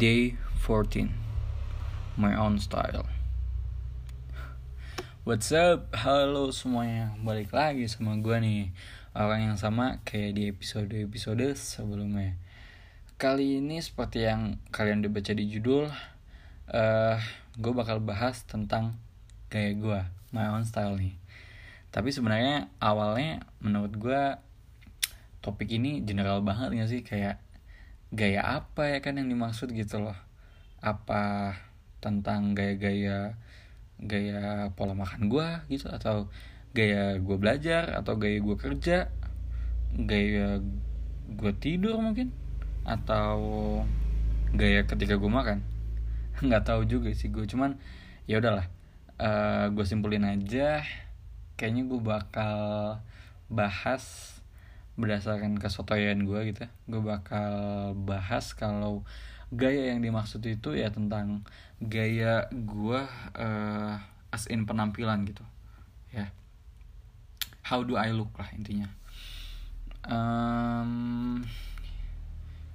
Day 14 My Own Style. What's up? Halo semuanya. Balik lagi sama gue nih. Orang yang sama kayak di episode-episode sebelumnya. Kali ini seperti yang kalian udah baca di judul uh, Gue bakal bahas tentang gaya gue My own style nih. Tapi sebenarnya awalnya menurut gue Topik ini general banget gak sih? Kayak gaya apa ya kan yang dimaksud gitu loh. Apa tentang gaya-gaya gaya pola makan gue gitu atau gaya gue belajar atau gaya gue kerja gaya gue tidur mungkin atau gaya ketika gue makan. Nggak tahu juga sih gue cuman ya udahlah uh, gue simpulin aja. Kayaknya gue bakal bahas berdasarkan kesotoyan gue gitu gue bakal bahas kalau gaya yang dimaksud itu ya tentang gaya gue uh, as in penampilan gitu ya. How do I look lah intinya. Um,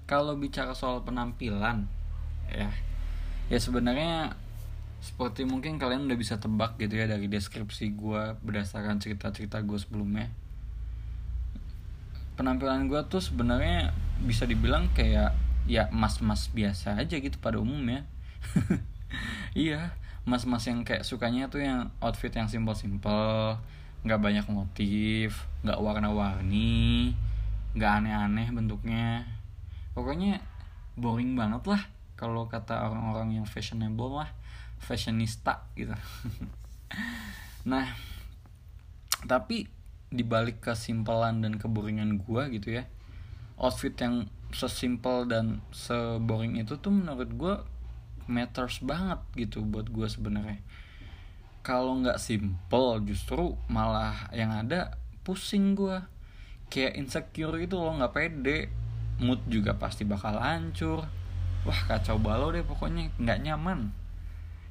kalau bicara soal penampilan ya ya sebenarnya seperti mungkin kalian udah bisa tebak gitu ya dari deskripsi gue berdasarkan cerita-cerita gue sebelumnya penampilan gue tuh sebenarnya bisa dibilang kayak ya mas-mas biasa aja gitu pada umumnya. Iya mas-mas yang kayak sukanya tuh yang outfit yang simple-simple nggak banyak motif nggak warna-warni nggak aneh-aneh bentuknya. Pokoknya boring banget lah kalau kata orang-orang yang fashionable lah fashionista gitu. Nah tapi dibalik kesimpelan dan keboringan gua gitu ya. Outfit yang sesimpel dan seboring itu tuh menurut gua matters banget gitu buat gua sebenarnya. Kalau nggak simple justru malah yang ada pusing gua. Kayak insecure gitu loh nggak pede. Mood juga pasti bakal hancur. Wah kacau balau deh pokoknya nggak nyaman.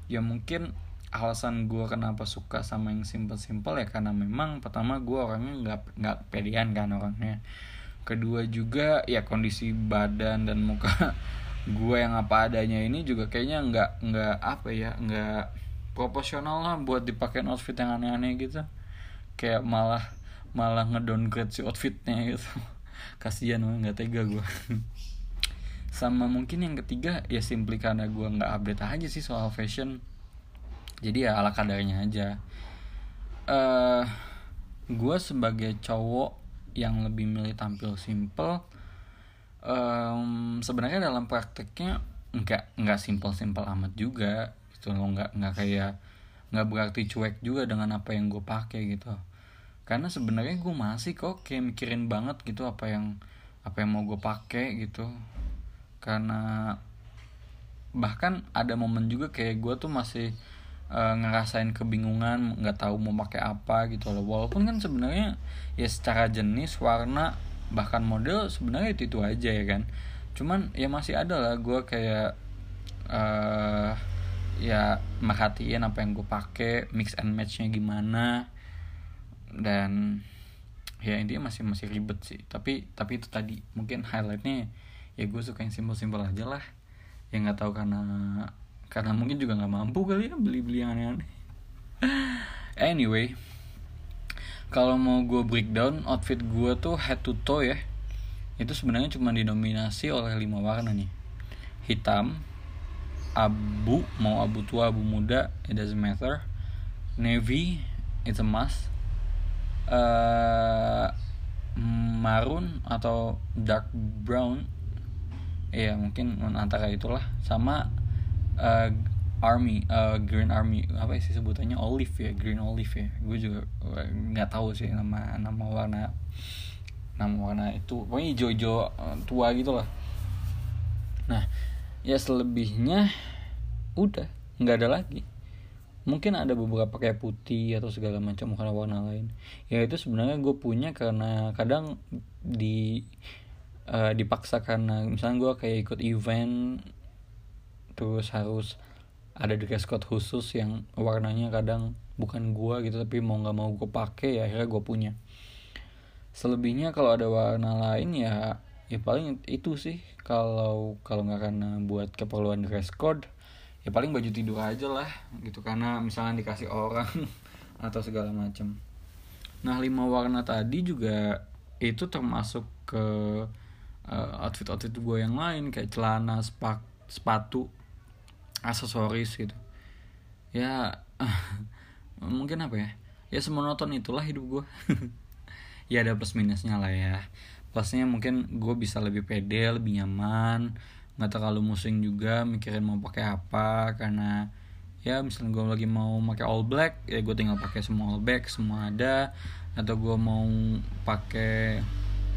Ya mungkin alasan gue kenapa suka sama yang simple-simple ya karena memang pertama gue orangnya nggak nggak pedean kan orangnya. Kedua juga ya kondisi badan dan muka gue yang apa adanya ini juga kayaknya nggak nggak apa ya nggak proporsional lah buat dipakai outfit yang aneh-aneh gitu. Kayak malah malah ngedowngrade si outfitnya gitu. Kasihan nggak tega gue sama mungkin yang ketiga ya simply karena gue nggak update aja sih soal fashion jadi ya ala kadarnya aja. Uh, eh, gue sebagai cowok yang lebih milih tampil simple um, sebenarnya dalam prakteknya nggak nggak simple simple amat juga gitu loh. Nggak nggak kayak nggak berarti cuek juga dengan apa yang gue pakai gitu. Karena sebenarnya gue masih kok kayak mikirin banget gitu apa yang apa yang mau gue pakai gitu. Karena bahkan ada momen juga kayak gue tuh masih uh, ngerasain kebingungan nggak tahu mau pakai apa gitu loh. Walaupun kan sebenarnya ya secara jenis warna bahkan model sebenarnya itu itu aja ya kan. Cuman ya masih ada lah gue kayak uh, ya merhatiin apa yang gue pakai mix and matchnya gimana. Dan ya intinya masih masih ribet sih. Tapi tapi itu tadi mungkin highlightnya ya gue suka yang simpel-simpel aja lah. Yang nggak tahu karena karena mungkin juga nggak mampu kali ya beli-beli yang aneh-aneh. Anyway kalau mau gue breakdown outfit gue tuh head to toe ya. Itu sebenarnya cuma dinominasi oleh lima warna nih. Hitam abu mau abu tua abu muda it doesn't matter. Navy it's a must. Uh, maroon atau dark brown ya mungkin antara itulah. Sama uh, army uh, green army apa sih sebutannya? Olive ya green olive ya. Gue juga nggak tahu sih nama nama warna nama warna itu. Pokoknya hijau-hijau uh, tua gitu lah. Nah ya selebihnya udah nggak ada lagi. Mungkin ada beberapa kayak putih atau segala macam warna-warna lain. Ya itu sebenarnya gue punya karena kadang di uh, dipaksa karena misalnya gue kayak ikut event terus harus ada dress code khusus yang warnanya kadang bukan gua gitu tapi mau nggak mau gue pakai ya akhirnya gue punya. Selebihnya kalau ada warna lain ya ya paling itu sih. Kalau kalau nggak karena buat keperluan dress code ya paling baju tidur aja lah gitu. Karena misalnya dikasih orang atau segala macam. Nah lima warna tadi juga itu termasuk ke uh, outfit outfit gue yang lain. Kayak celana spak, sepatu aksesoris gitu. Ya mungkin apa ya? Ya semonoton itulah hidup gue ya ada plus minusnya lah ya. Plusnya mungkin gue bisa lebih pede lebih nyaman nggak terlalu musing juga mikirin mau pakai apa karena ya misalnya gue lagi mau pakai all black ya gue tinggal pakai semua all black semua ada. Atau gue mau pakai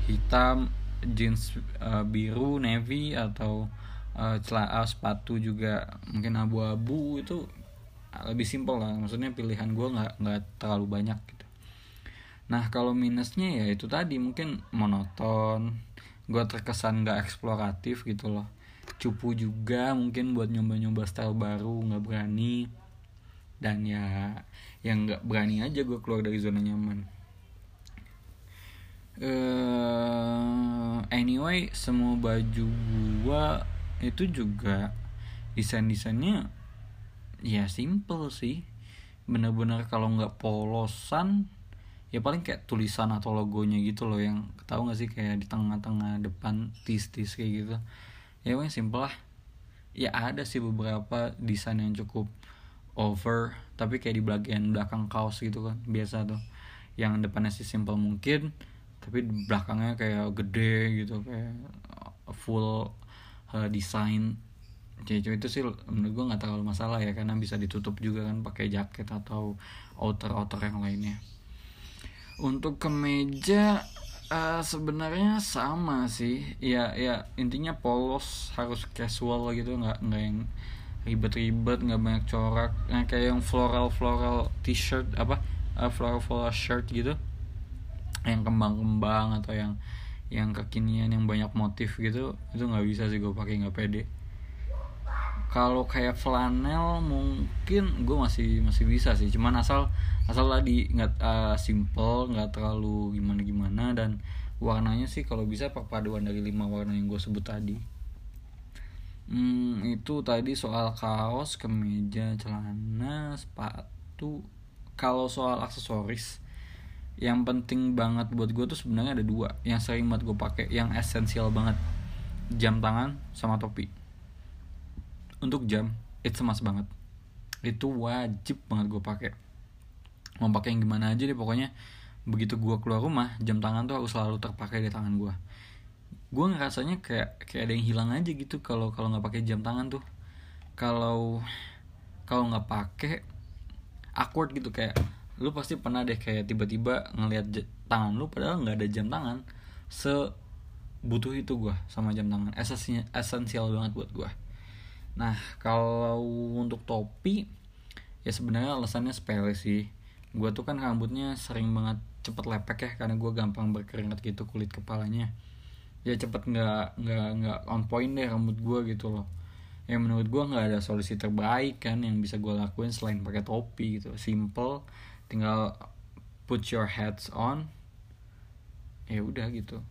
hitam jeans uh, biru navy atau uh, celana sepatu juga mungkin abu-abu itu lebih simpel lah. Maksudnya pilihan gue nggak nggak terlalu banyak gitu. Nah kalau minusnya ya itu tadi mungkin monoton Gue terkesan gak eksploratif gitu loh. Cupu juga mungkin buat nyoba-nyoba style baru gak berani. Dan ya yang gak berani aja gue keluar dari zona nyaman. Uh, Anyway semua baju gue itu juga desain-desainnya ya simple sih. Bener-bener kalau nggak polosan ya paling kayak tulisan atau logonya gitu loh yang tahu gak sih kayak di tengah-tengah depan tis-tis kayak gitu. Ya paling simple lah. Ya ada sih beberapa desain yang cukup over tapi kayak di bagian belakang kaos gitu kan biasa tuh. Yang depannya sih simple mungkin tapi belakangnya kayak gede gitu kayak full uh, desain jadi itu sih menurut gue nggak terlalu masalah ya karena bisa ditutup juga kan pakai jaket atau outer outer yang lainnya. Untuk kemeja uh, sebenarnya sama sih. Ya ya intinya polos harus casual gitu nggak nggak yang ribet-ribet nggak banyak corak. Nah, kayak yang floral floral t-shirt apa uh, floral floral shirt gitu. Yang kembang-kembang atau yang yang kekinian yang banyak motif gitu itu nggak bisa sih gue pakai nggak pede. Kalau kayak flanel mungkin gue masih masih bisa sih cuman asal asal tadi nggak uh, simple nggak terlalu gimana gimana dan warnanya sih kalau bisa perpaduan dari lima warna yang gue sebut tadi. Hmm, itu tadi soal kaos kemeja celana sepatu. Kalau soal aksesoris yang penting banget buat gue tuh sebenarnya ada dua. Yang sering banget gue pakai yang esensial banget. Jam tangan sama topi. Untuk jam itu emas banget. Itu wajib banget gue pakai. Mau pakai yang gimana aja deh pokoknya. Begitu gue keluar rumah jam tangan tuh harus selalu terpakai di tangan gue gue ngerasanya kayak kayak ada yang hilang aja gitu kalau kalau nggak pakai jam tangan tuh. Kalau kalau nggak pakai awkward gitu kayak lu pasti pernah deh kayak tiba-tiba ngelihat tangan lu padahal nggak ada jam tangan se butuh itu gue sama jam tangan esensial esensial banget buat gue nah kalau untuk topi ya sebenarnya alasannya sepele sih. Gue tuh kan rambutnya sering banget cepet lepek ya karena gue gampang berkeringat gitu kulit kepalanya. Ya cepet nggak nggak nggak on point deh rambut gue gitu loh. Yang menurut gue nggak ada solusi terbaik kan yang bisa gue lakuin selain pakai topi gitu. Simple tinggal put your heads on ya udah gitu.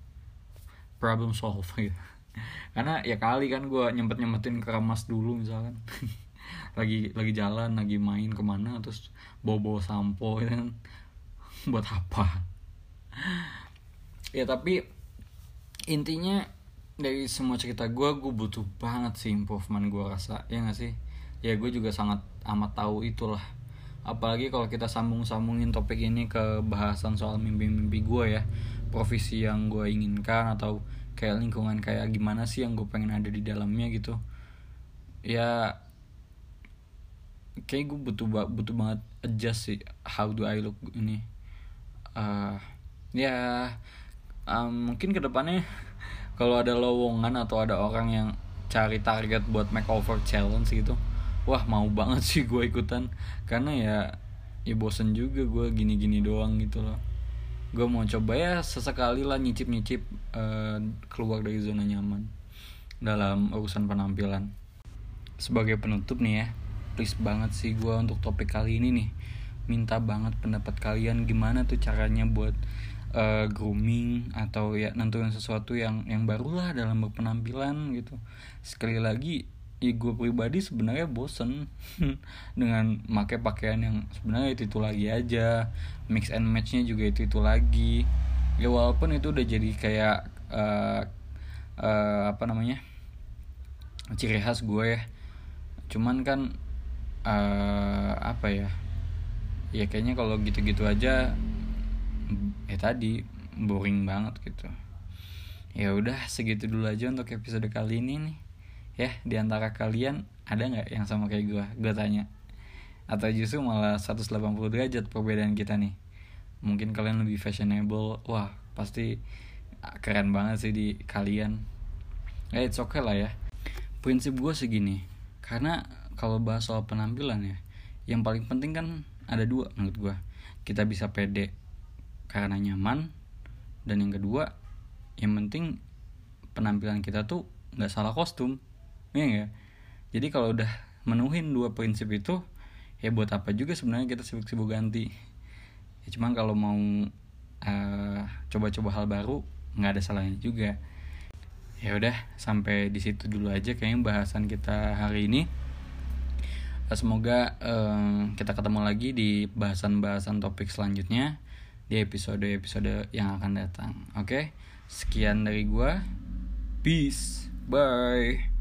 Problem solve gitu karena ya kali kan gue nyempet nyempetin keramas dulu misalkan. Lagi lagi jalan lagi main ke mana terus bawa bawa sampo gitu kan. Buat apa? Ya tapi intinya dari semua cerita gue gue butuh banget sih improvement gue rasa ya gak sih? Ya gue juga sangat amat tahu itulah apalagi kalau kita sambung-sambungin topik ini ke bahasan soal mimpi-mimpi gue ya. Profesi yang gue inginkan atau kayak lingkungan kayak gimana sih yang gue pengen ada di dalamnya gitu. Ya kayak gue butuh butuh banget adjust sih how do I look ini. Uh, ya um, mungkin ke depannya kalau ada lowongan atau ada orang yang cari target buat makeover challenge gitu wah mau banget sih gue ikutan. Karena ya ya bosen juga gue gini-gini doang gitu loh. Gue mau coba ya sesekali lah nyicip-nyicip uh, keluar dari zona nyaman dalam urusan penampilan. Sebagai penutup nih ya please banget sih gue untuk topik kali ini nih. Minta banget pendapat kalian gimana tuh caranya buat uh, grooming atau ya nentuin sesuatu yang yang baru lah dalam berpenampilan gitu. Sekali lagi ya gue pribadi sebenarnya bosen. Dengan make pakaian yang sebenarnya itu itu lagi aja. Mix and matchnya juga itu itu lagi. Ya walaupun itu udah jadi kayak uh, uh, apa namanya ciri khas gue ya. Cuman kan uh, apa ya ya kayaknya kalau gitu-gitu aja ya tadi boring banget gitu. Ya udah segitu dulu aja untuk episode kali ini nih ya di antara kalian ada nggak yang sama kayak gue gue tanya. Atau justru malah 180 derajat perbedaan kita nih. Mungkin kalian lebih fashionable. Wah pasti keren banget sih di kalian. Ya it's okay lah ya. Prinsip gue segini karena kalau bahas soal penampilan ya yang paling penting kan ada dua menurut gue kita bisa pede karena nyaman dan yang kedua yang penting penampilan kita tuh nggak salah kostum ya jadi kalau udah menuhin dua prinsip itu ya buat apa juga sebenarnya kita sibuk-sibuk ganti ya cuman kalau mau uh, coba-coba hal baru nggak ada salahnya juga ya udah sampai di situ dulu aja kayaknya bahasan kita hari ini semoga um, kita ketemu lagi di bahasan-bahasan topik selanjutnya di episode-episode yang akan datang. Oke, okay? sekian dari gua. Peace, bye.